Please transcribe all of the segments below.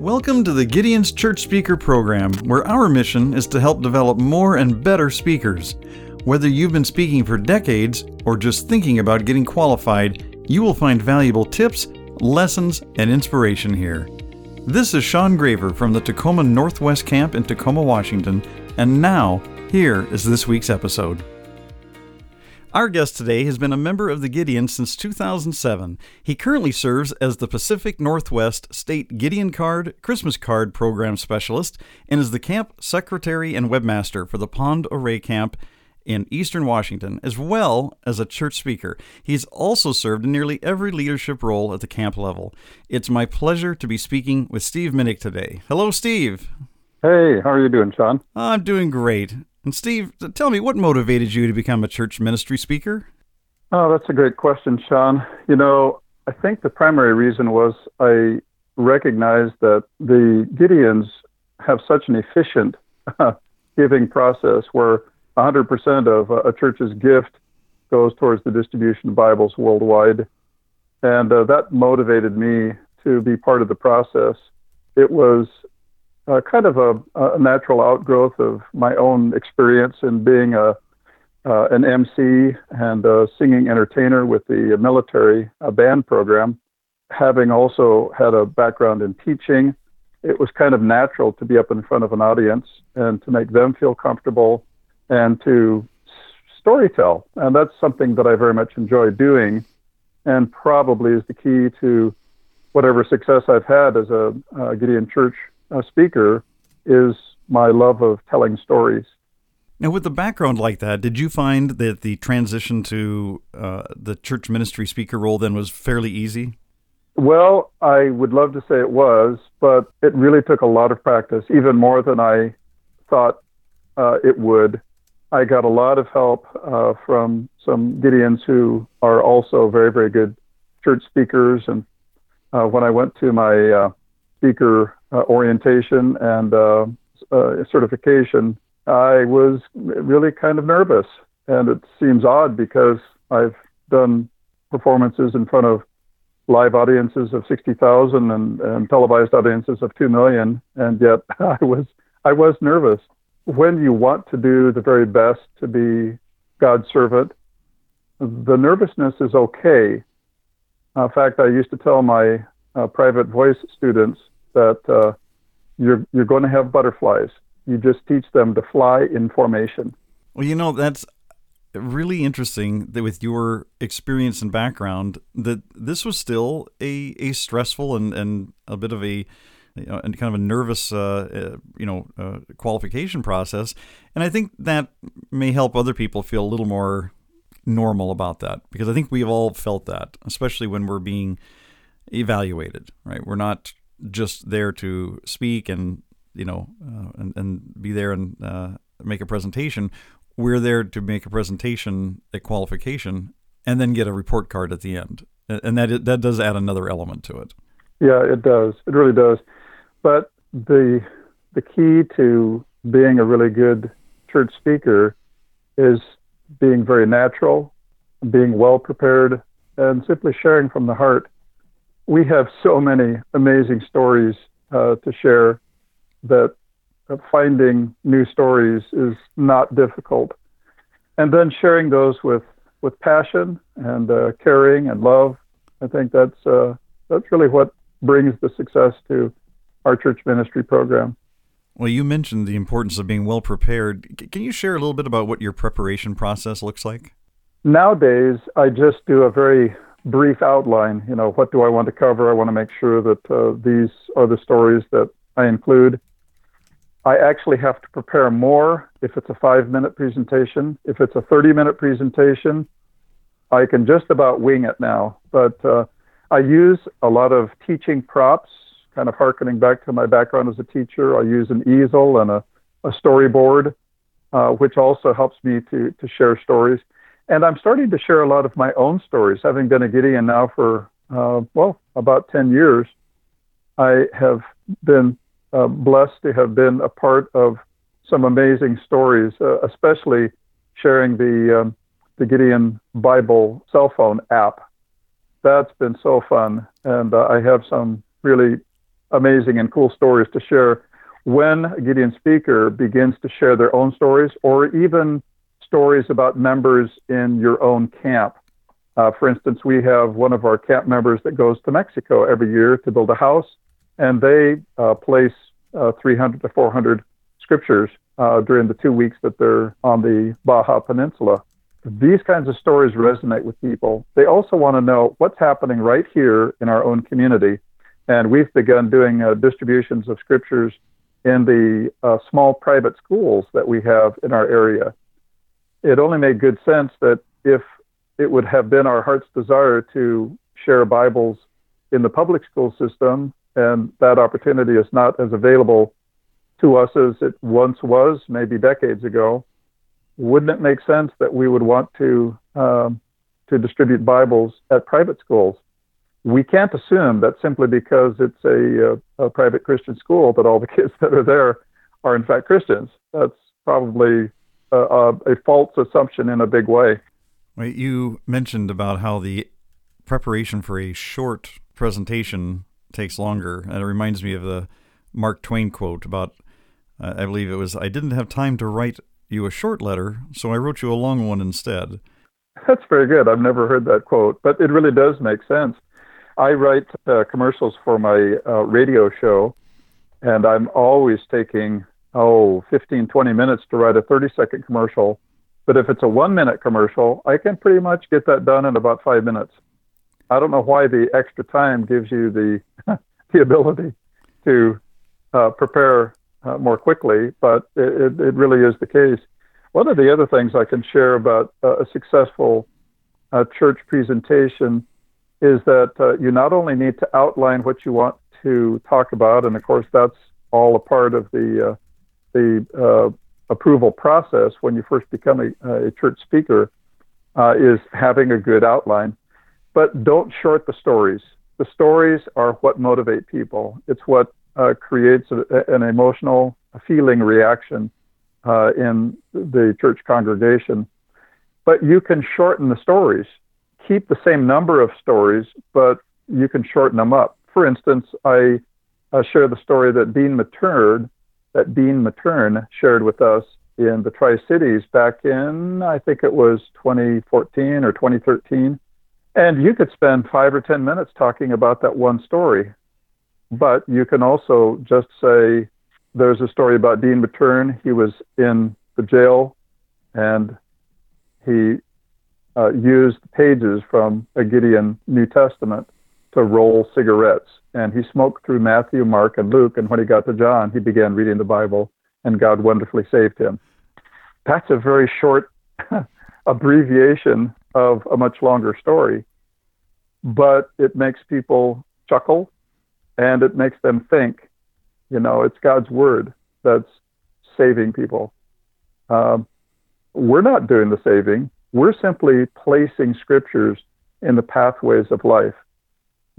Welcome to the Gideon's Church Speaker Program, where our mission is to help develop more and better speakers. Whether you've been speaking for decades or just thinking about getting qualified, you will find valuable tips, lessons, and inspiration here. This is Sean Graver from the Tacoma Northwest Camp in Tacoma, Washington, and now, here is this week's episode. Our guest today has been a member of the Gideon since 2007. He currently serves as the Pacific Northwest State Gideon Card Christmas Card Program Specialist and is the camp secretary and webmaster for the Pend Oreille Camp in Eastern Washington, as well as a church speaker. He's also served in nearly every leadership role at the camp level. It's my pleasure to be speaking with Steve Minnich today. Hello, Steve. Hey, how are you doing, Sean? I'm doing great. And Steve, tell me what motivated you to become a church ministry speaker? Oh, that's a great question, Sean. You know, I think the primary reason was I recognized that the Gideons have such an efficient giving process where 100% of a church's gift goes towards the distribution of Bibles worldwide. And uh, that motivated me to be part of the process. It was uh, kind of a, a, natural outgrowth of my own experience in being a uh, an MC and a singing entertainer with the military uh, band program. Having also had a background in teaching, it was kind of natural to be up in front of an audience and to make them feel comfortable and to storytell. And that's something that I very much enjoy doing and probably is the key to whatever success I've had as a Gideon Church a speaker is my love of telling stories. Now, with the background like that, did you find that the transition to uh, the church ministry speaker role then was fairly easy? Well, I would love to say it was, but it really took a lot of practice, even more than I thought uh, it would. I got a lot of help uh, from some Gideons who are also very, very good church speakers. And uh, when I went to my uh, speaker uh, orientation and uh, uh, certification, I was really kind of nervous. And it seems odd because I've done performances in front of live audiences of 60,000 and, and televised audiences of 2 million, and yet I was I was nervous. When you want to do the very best to be God's servant, the nervousness is okay. in fact, I used to tell my uh, private voice students that uh, you're you're going to have butterflies. You just teach them to fly in formation. Well, you know that's really interesting that with your experience and background that this was still a, a stressful and, and a bit of a you know, and kind of a nervous, uh, uh, you know, uh, qualification process. And I think that may help other people feel a little more normal about that because I think we've all felt that, especially when we're being evaluated, right? We're not just there to speak and you know uh, and, and be there and uh, make a presentation. We're there to make a presentation, a qualification, and then get a report card at the end, and that that does add another element to it. Yeah, it does. It really does. But the the key to being a really good church speaker is being very natural, being well prepared, and simply sharing from the heart we have so many amazing stories uh, to share that uh, finding new stories is not difficult. And then sharing those with, with passion and uh, caring and love, I think that's, uh, that's really what brings the success to our church ministry program. Well, you mentioned the importance of being well prepared. Can you share a little bit about what your preparation process looks like? Nowadays, I just do a very brief outline. You know, what do I want to cover? I want to make sure that uh, these are the stories that I include. I actually have to prepare more if it's a five minute presentation. If it's a 30 minute presentation, I can just about wing it now. But uh, I use a lot of teaching props, kind of harkening back to my background as a teacher. I use an easel and a, a storyboard, uh, which also helps me to, to share stories. And I'm starting to share a lot of my own stories. Having been a Gideon now for, uh, well, about 10 years, I have been uh, blessed to have been a part of some amazing stories, uh, especially sharing the, um, the Gideon Bible cell phone app. That's been so fun. And uh, I have some really amazing and cool stories to share when a Gideon speaker begins to share their own stories or even stories about members in your own camp. Uh, for instance, we have one of our camp members that goes to Mexico every year to build a house, and they uh, place uh, 300 to 400 scriptures uh, during the two weeks that they're on the Baja Peninsula. These kinds of stories resonate with people. They also want to know what's happening right here in our own community. And we've begun doing uh, distributions of scriptures in the uh, small private schools that we have in our area. It only made good sense that if it would have been our heart's desire to share Bibles in the public school system, and that opportunity is not as available to us as it once was, maybe decades ago, wouldn't it make sense that we would want to um, to distribute Bibles at private schools? We can't assume that simply because it's a, a, a private Christian school that all the kids that are there are in fact Christians. That's probably a, a, a false assumption in a big way. You mentioned about how the preparation for a short presentation takes longer, and it reminds me of the Mark Twain quote about uh, I believe it was, I didn't have time to write you a short letter, so I wrote you a long one instead. That's very good. I've never heard that quote, but it really does make sense. I write uh, commercials for my uh, radio show, and I'm always taking, oh, 15, 20 minutes to write a 30 second commercial. But if it's a one minute commercial, I can pretty much get that done in about five minutes. I don't know why the extra time gives you the, the ability to uh, prepare uh, more quickly, but it, it, really is the case. One of the other things I can share about uh, a successful uh, church presentation is that uh, you not only need to outline what you want to talk about, and of course that's all a part of the uh, the uh, approval process when you first become a, a church speaker, is having a good outline. But don't short the stories. The stories are what motivate people. It's what uh, creates a, an emotional feeling reaction uh, in the church congregation. But you can shorten the stories, keep the same number of stories, but you can shorten them up. For instance, I uh, share the story that Dean Matern, that Dean Matern shared with us in the Tri Cities back in, I think it was 2014 or 2013. And you could spend five or 10 minutes talking about that one story. But you can also just say there's a story about Dean Matern. He was in the jail and he uh, used pages from a Gideon New Testament to roll cigarettes. And he smoked through Matthew, Mark, and Luke. And when he got to John, he began reading the Bible, and God wonderfully saved him. That's a very short abbreviation of a much longer story, but it makes people chuckle and it makes them think. You know, it's God's word that's saving people. Um, we're not doing the saving. We're simply placing scriptures in the pathways of life.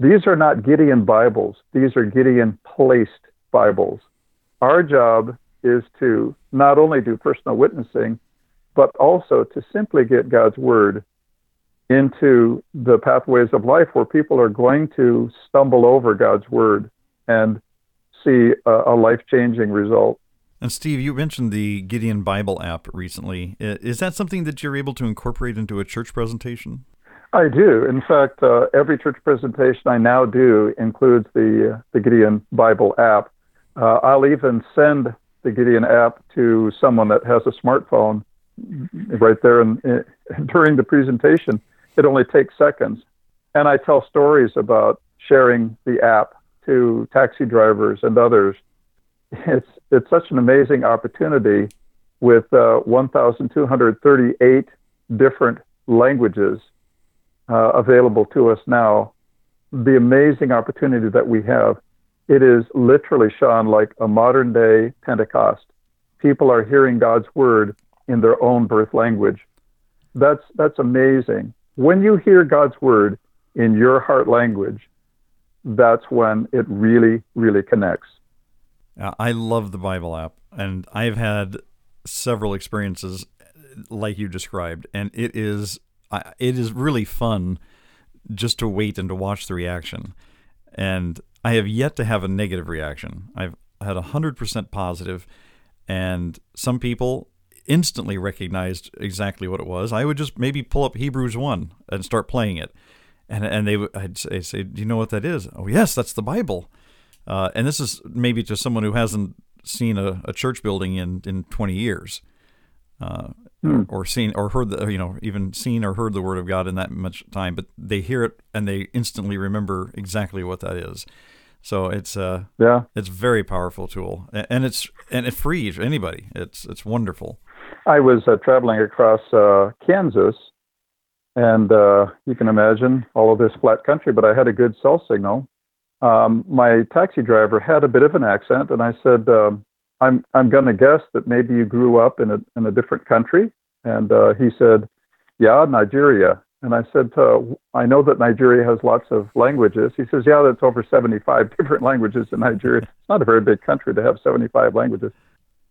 These are not Gideon Bibles. These are Gideon placed Bibles. Our job is to not only do personal witnessing, but also to simply get God's word into the pathways of life where people are going to stumble over God's word and see a, a life changing result. And Steve, you mentioned the Gideon Bible app recently. Is that something that you're able to incorporate into a church presentation? I do. In fact, uh, every church presentation I now do includes the the Gideon Bible app. Uh, I'll even send the Gideon app to someone that has a smartphone right there in, in, during the presentation it only takes seconds. And I tell stories about sharing the app to taxi drivers and others. It's it's such an amazing opportunity with uh, 1,238 different languages uh, available to us now. The amazing opportunity that we have. It is literally, Sean, like a modern day Pentecost. People are hearing God's word in their own birth language. That's that's amazing when you hear God's word in your heart language, that's when it really, really connects. I love the Bible app, and I've had several experiences like you described, and it is it is really fun just to wait and to watch the reaction. And I have yet to have a negative reaction. I've had 100% positive, and some people instantly recognized exactly what it was. I would just maybe pull up Hebrews 1 and start playing it. And, and they would I'd say, say, Do you know what that is? Oh, yes, that's the Bible. Uh, and this is maybe to someone who hasn't seen a, a church building in, in 20 years. Uh, hmm. or seen or heard the you know even seen or heard the word of God in that much time, but they hear it and they instantly remember exactly what that is. So it's uh yeah it's very powerful tool and it's and it frees anybody. It's it's wonderful. I was uh, traveling across uh, Kansas, and uh, you can imagine all of this flat country, but I had a good cell signal. Um, my taxi driver had a bit of an accent, and I said, um, "I'm I'm going to guess that maybe you grew up in a in a different country." And uh, he said, "Yeah, Nigeria." And I said, uh, "I know that Nigeria has lots of languages." He says, "Yeah, that's over 75 different languages in Nigeria. It's not a very big country to have 75 languages."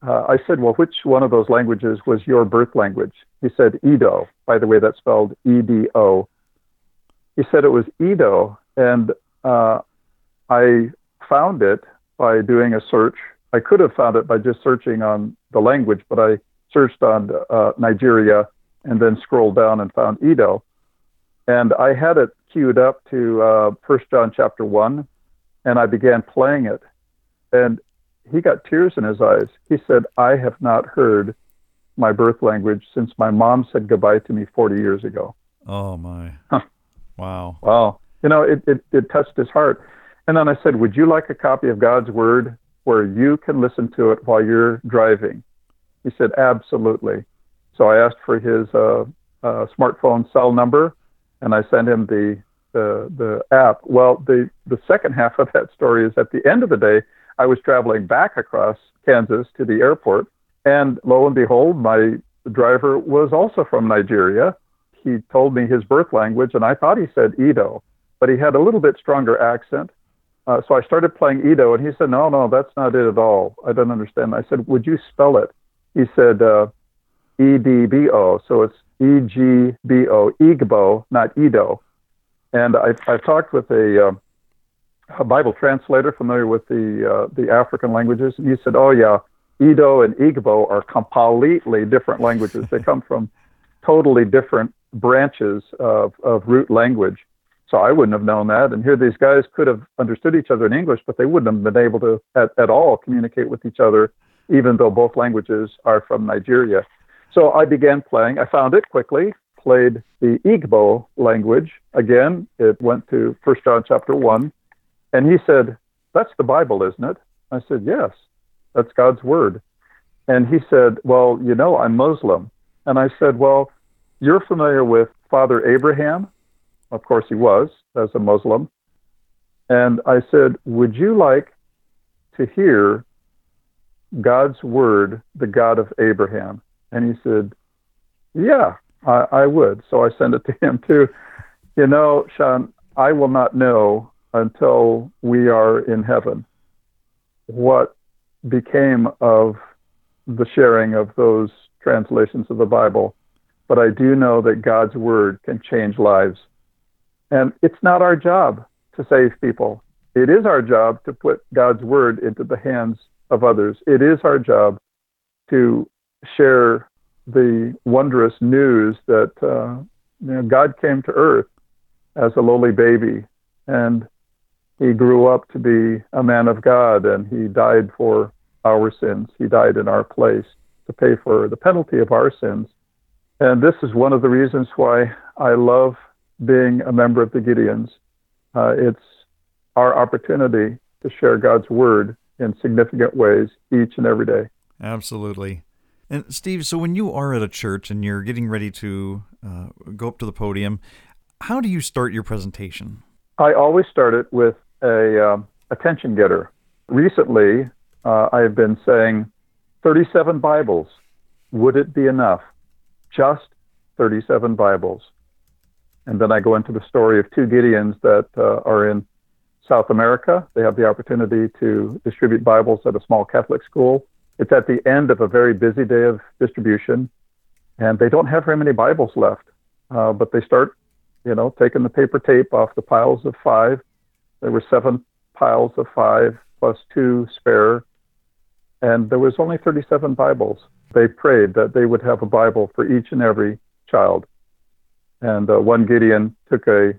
Uh, I said, "Well, which one of those languages was your birth language?" He said, "Edo." By the way, that's spelled E-D-O. He said it was Edo, and uh, I found it by doing a search. I could have found it by just searching on the language, but I searched on uh, Nigeria and then scrolled down and found Edo. And I had it queued up to uh, First John chapter one, and I began playing it. And he got tears in his eyes. He said, "I have not heard my birth language since my mom said goodbye to me 40 years ago." Oh my! Huh. Wow! Wow! You know, it, it it touched his heart. And then I said, "Would you like a copy of God's Word where you can listen to it while you're driving?" He said, absolutely. So I asked for his uh, uh, smartphone cell number, and I sent him the, the the app. Well, the the second half of that story is at the end of the day, I was traveling back across Kansas to the airport, and lo and behold, my driver was also from Nigeria. He told me his birth language, and I thought he said Edo, but he had a little bit stronger accent. Uh, so I started playing Edo, and he said, "No, no, that's not it at all. I don't understand." I said, "Would you spell it?" he said uh, EDBO, so it's EGBO, Igbo, not Edo. And I've, I've talked with a, uh, a Bible translator familiar with the uh, the African languages, and he said, "Oh yeah, Edo and Igbo are completely different languages. They come from totally different branches of, of root language." So I wouldn't have known that. And here these guys could have understood each other in English, but they wouldn't have been able to at, at all communicate with each other even though both languages are from Nigeria. So I began playing. I found it quickly, played the Igbo language. Again, it went to First John chapter 1. And he said, That's the Bible, isn't it? I said, Yes, that's God's word. And he said, Well, you know, I'm Muslim. And I said, Well, you're familiar with Father Abraham? Of course, he was, as a Muslim. And I said, Would you like to hear God's word, the God of Abraham? And he said, Yeah, I, I would. So I sent it to him too. You know, Sean, I will not know until we are in heaven what became of the sharing of those translations of the Bible. But I do know that God's word can change lives. And it's not our job to save people. It is our job to put God's word into the hands of others. It is our job to share the wondrous news that uh, you know, God came to earth as a lowly baby and he grew up to be a man of God and he died for our sins. He died in our place to pay for the penalty of our sins. And this is one of the reasons why I love being a member of the Gideons. Uh, it's our opportunity to share God's word in significant ways each and every day. Absolutely. And Steve, so when you are at a church and you're getting ready to uh, go up to the podium, how do you start your presentation? I always start it with a um, attention getter. Recently, uh, I have been saying 37 Bibles. Would it be enough? Just 37 Bibles. And then I go into the story of two Gideons that uh, are in South America. They have the opportunity to distribute Bibles at a small Catholic school. It's at the end of a very busy day of distribution, and they don't have very many Bibles left. Uh, but they start, you know, taking the paper tape off the piles of five. There were seven piles of five plus two spare, and there was only 37 Bibles. They prayed that they would have a Bible for each and every child. And uh, one Gideon took a,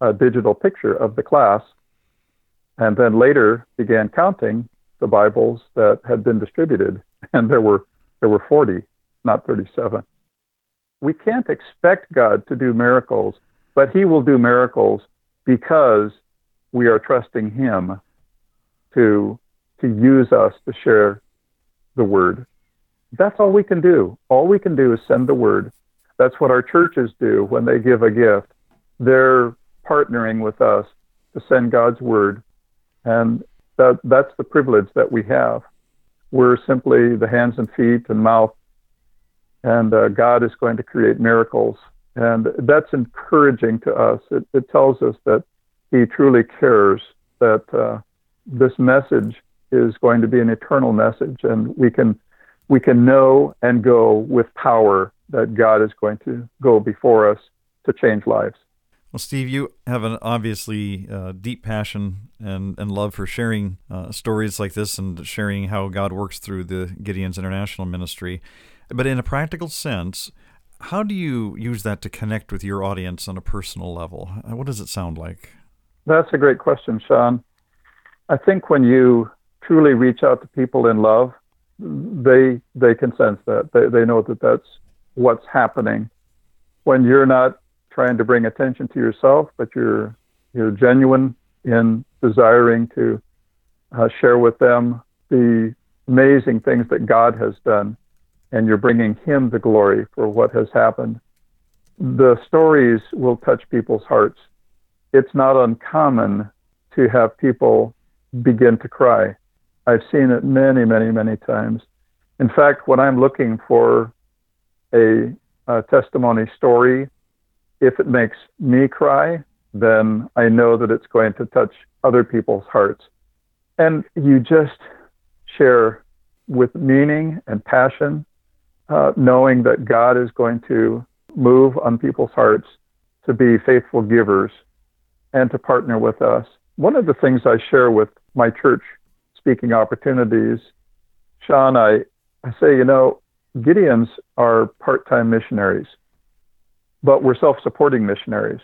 a digital picture of the class and then later began counting the Bibles that had been distributed, and there were there were 40, not 37. We can't expect God to do miracles, but He will do miracles because we are trusting Him to to use us to share the word. That's all we can do. All we can do is send the word. That's what our churches do when they give a gift. They're partnering with us to send God's word. And that, that's the privilege that we have. We're simply the hands and feet and mouth, and uh, God is going to create miracles. And that's encouraging to us. It, it tells us that He truly cares that uh, this message is going to be an eternal message, and we can we can know and go with power that God is going to go before us to change lives. Well, Steve, you have an obviously uh, deep passion and, and love for sharing uh, stories like this and sharing how God works through the Gideon's International Ministry. But in a practical sense, how do you use that to connect with your audience on a personal level? What does it sound like? That's a great question, Sean. I think when you truly reach out to people in love, they they can sense that. They they know that that's what's happening. When you're not trying to bring attention to yourself, but you're you're genuine in desiring to uh, share with them the amazing things that God has done, and you're bringing Him the glory for what has happened. The stories will touch people's hearts. It's not uncommon to have people begin to cry. I've seen it many, many, many times. In fact, when I'm looking for a, a testimony story, if it makes me cry, then I know that it's going to touch other people's hearts. And you just share with meaning and passion, uh, knowing that God is going to move on people's hearts to be faithful givers and to partner with us. One of the things I share with my church speaking opportunities, Sean, I, I say, you know, Gideons are part time missionaries, but we're self supporting missionaries.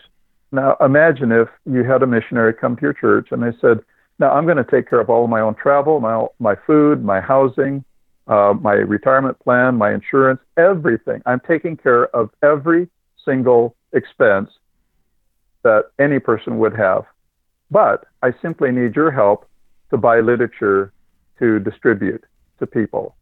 Now, imagine if you had a missionary come to your church and they said, Now I'm going to take care of all of my own travel, my, my food, my housing, uh, my retirement plan, my insurance, everything. I'm taking care of every single expense that any person would have. But I simply need your help to buy literature to distribute to people.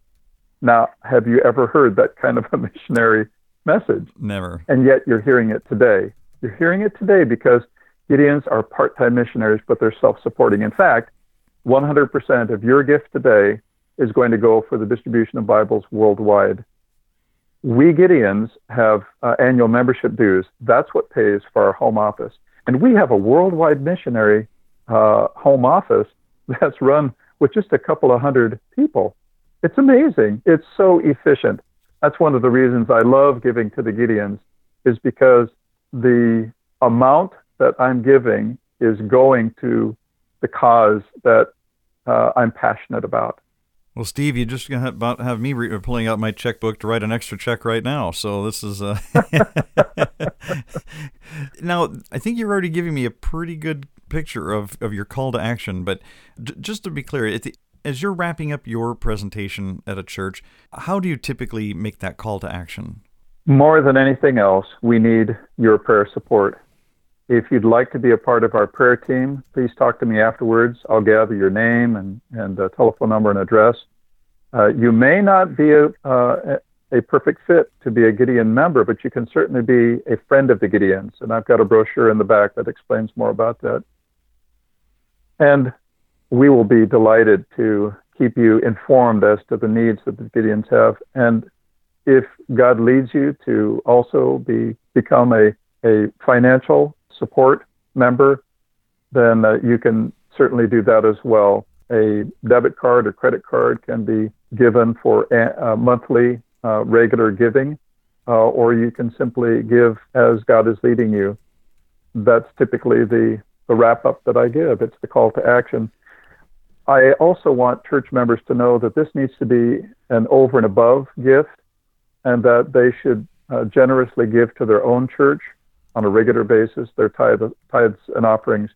Now, have you ever heard that kind of a missionary message? Never. And yet you're hearing it today. You're hearing it today because Gideons are part time missionaries, but they're self supporting. In fact, 100% of your gift today is going to go for the distribution of Bibles worldwide. We Gideons have uh, annual membership dues. That's what pays for our home office. And we have a worldwide missionary uh, home office that's run with just a couple of hundred people. It's amazing. It's so efficient. That's one of the reasons I love giving to the Gideons is because the amount that I'm giving is going to the cause that uh, I'm passionate about. Well, Steve, you just gonna about have me re- pulling out my checkbook to write an extra check right now. So this is. Uh now, I think you're already giving me a pretty good picture of, of your call to action. But just to be clear, the, as you're wrapping up your presentation at a church, how do you typically make that call to action? More than anything else, we need your prayer support. If you'd like to be a part of our prayer team, please talk to me afterwards. I'll gather your name and, and telephone number and address. Uh, you may not be a, uh, a perfect fit to be a Gideon member, but you can certainly be a friend of the Gideons. And I've got a brochure in the back that explains more about that. And we will be delighted to keep you informed as to the needs that the Gideons have. And if God leads you to also be become a, a financial support member, then uh, you can certainly do that as well. A debit card or credit card can be given for a, monthly uh, regular giving, uh, or you can simply give as God is leading you. That's typically the the wrap up that I give. It's the call to action. I also want church members to know that this needs to be an over and above gift and that they should uh, generously give to their own church on a regular basis, their tithe, tithes and offerings.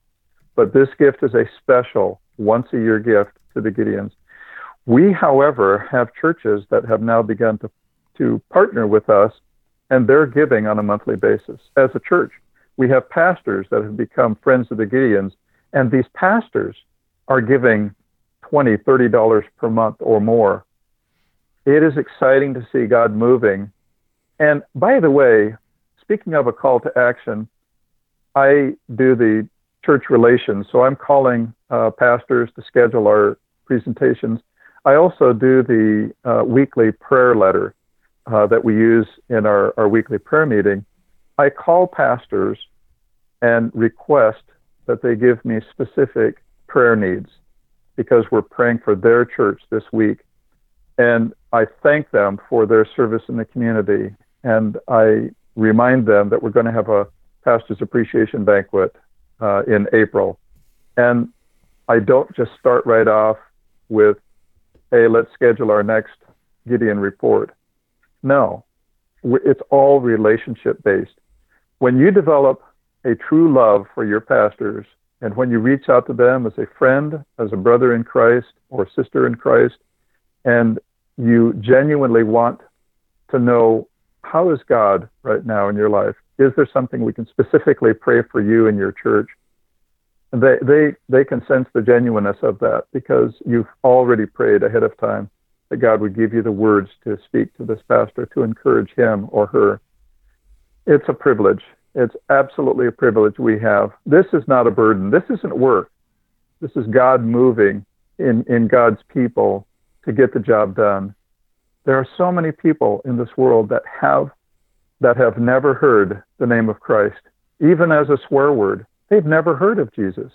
But this gift is a special once a year gift to the Gideons. We, however, have churches that have now begun to, to partner with us and they're giving on a monthly basis as a church. We have pastors that have become friends of the Gideons, and these pastors are giving 20 $30 per month or more. It is exciting to see God moving. And by the way, speaking of a call to action, I do the church relations, so I'm calling uh, pastors to schedule our presentations. I also do the uh, weekly prayer letter uh, that we use in our, our weekly prayer meeting. I call pastors and request that they give me specific prayer needs because we're praying for their church this week. And I thank them for their service in the community. And I remind them that we're going to have a pastor's appreciation banquet uh, in April. And I don't just start right off with, hey, let's schedule our next Gideon report. No, it's all relationship based. When you develop a true love for your pastors, and when you reach out to them as a friend, as a brother in Christ or sister in Christ, and you genuinely want to know how is God right now in your life? Is there something we can specifically pray for you in your church? And they, they, they can sense the genuineness of that because you've already prayed ahead of time that God would give you the words to speak to this pastor to encourage him or her. It's a privilege. It's absolutely a privilege we have. This is not a burden. This isn't work. This is God moving in, in God's people to get the job done. There are so many people in this world that have that have never heard the name of Christ, even as a swear word. They've never heard of Jesus.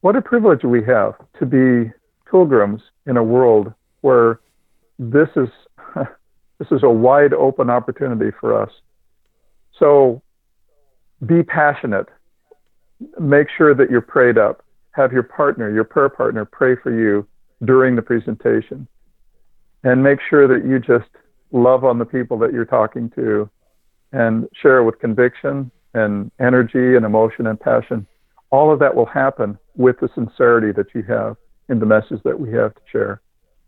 What a privilege we have to be pilgrims in a world where this is this is a wide open opportunity for us. So be passionate. Make sure that you're prayed up. Have your partner, your prayer partner, pray for you during the presentation. And make sure that you just love on the people that you're talking to and share with conviction and energy and emotion and passion. All of that will happen with the sincerity that you have in the message that we have to share.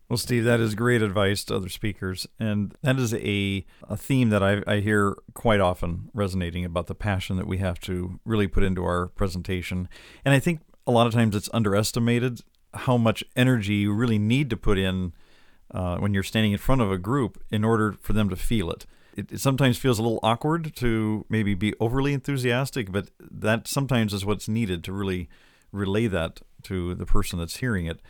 Well, Steve, that is great advice to other speakers. And that is a, a theme that I, I hear quite often resonating about the passion that we have to really put into our presentation. And I think a lot of times it's underestimated how much energy you really need to put in uh, when you're standing in front of a group in order for them to feel it. it. It sometimes feels a little awkward to maybe be overly enthusiastic, but that sometimes is what's needed to really relay that to the person that's hearing it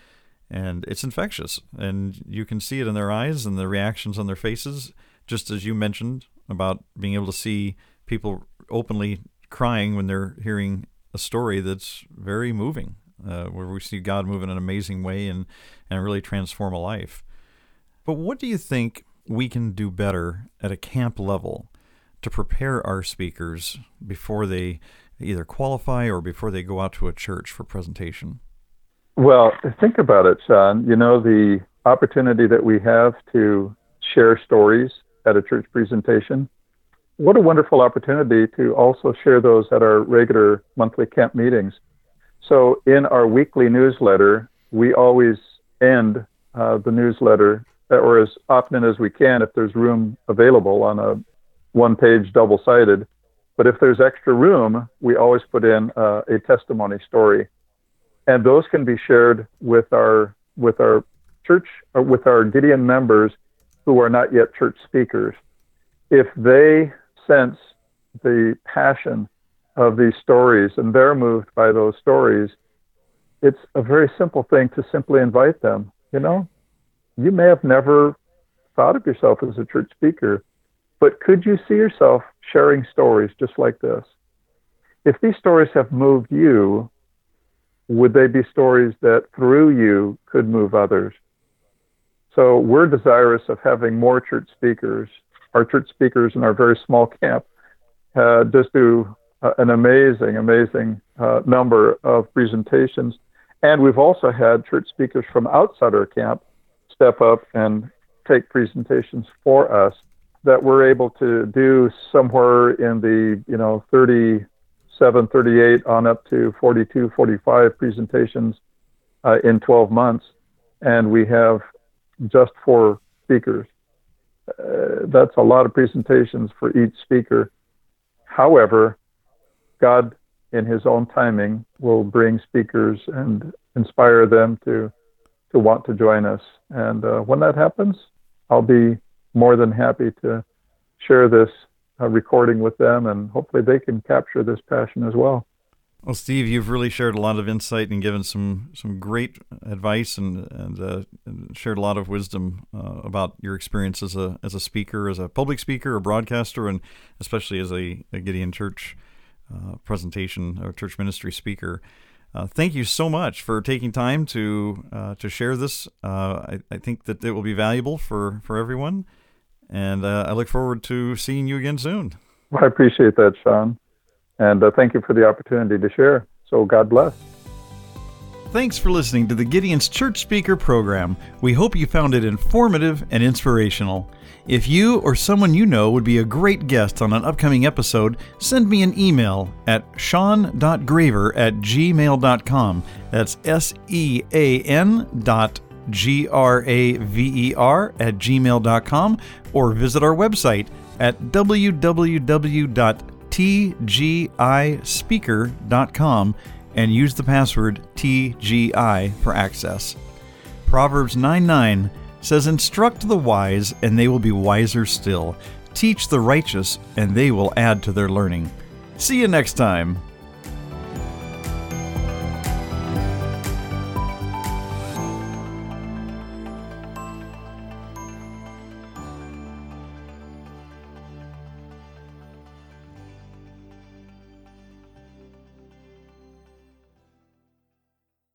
and it's infectious. And you can see it in their eyes and the reactions on their faces just as you mentioned about being able to see people openly crying when they're hearing a story that's very moving uh, where we see god move in an amazing way and, and really transform a life. But what do you think we can do better at a camp level to prepare our speakers before they either qualify or before they go out to a church for presentation well, think about it, Sean. You know, the opportunity that we have to share stories at a church presentation. What a wonderful opportunity to also share those at our regular monthly camp meetings. So, in our weekly newsletter, we always end uh, the newsletter, or as often as we can, if there's room available on a one page double sided. But if there's extra room, we always put in uh, a testimony story and those can be shared with our with our church or with our Gideon members who are not yet church speakers. If they sense the passion of these stories and they're moved by those stories, it's a very simple thing to simply invite them. You know, you may have never thought of yourself as a church speaker, but could you see yourself sharing stories just like this? If these stories have moved you, would they be stories that through you could move others? So we're desirous of having more church speakers. Our church speakers in our very small camp uh, just do uh, an amazing, amazing uh, number of presentations. And we've also had church speakers from outside our camp step up and take presentations for us that we're able to do somewhere in the, you know, 37, 38 on up to 42, 45 presentations uh, in 12 months. And we have just four speakers. Uh, that's a lot of presentations for each speaker. However, God, in His own timing, will bring speakers and inspire them to to want to join us. And uh, when that happens, I'll be more than happy to share this uh, recording with them, and hopefully they can capture this passion as well. Well, Steve, you've really shared a lot of insight and given some some great advice and and, uh, and shared a lot of wisdom uh, about your experience as a as a speaker, as a public speaker, a broadcaster, and especially as a, a Gideon Church uh, presentation or church ministry speaker. Uh, thank you so much for taking time to uh, to share this. I, I, think that it will be valuable for for everyone, and I look forward to seeing you again soon. Well, I appreciate that, Sean. And uh, thank you for the opportunity to share. So God bless. Thanks for listening to the Gideon's Church Speaker program. We hope you found it informative and inspirational. If you or someone you know would be a great guest on an upcoming episode, send me an email at sean.graver at gmail.com. That's S E A N dot G R A V E R at gmail.com or visit our website at www tgispeaker.com and use the password TGI for access. Proverbs 9 9 says, Instruct the wise, and they will be wiser still. Teach the righteous, and they will add to their learning. See you next time.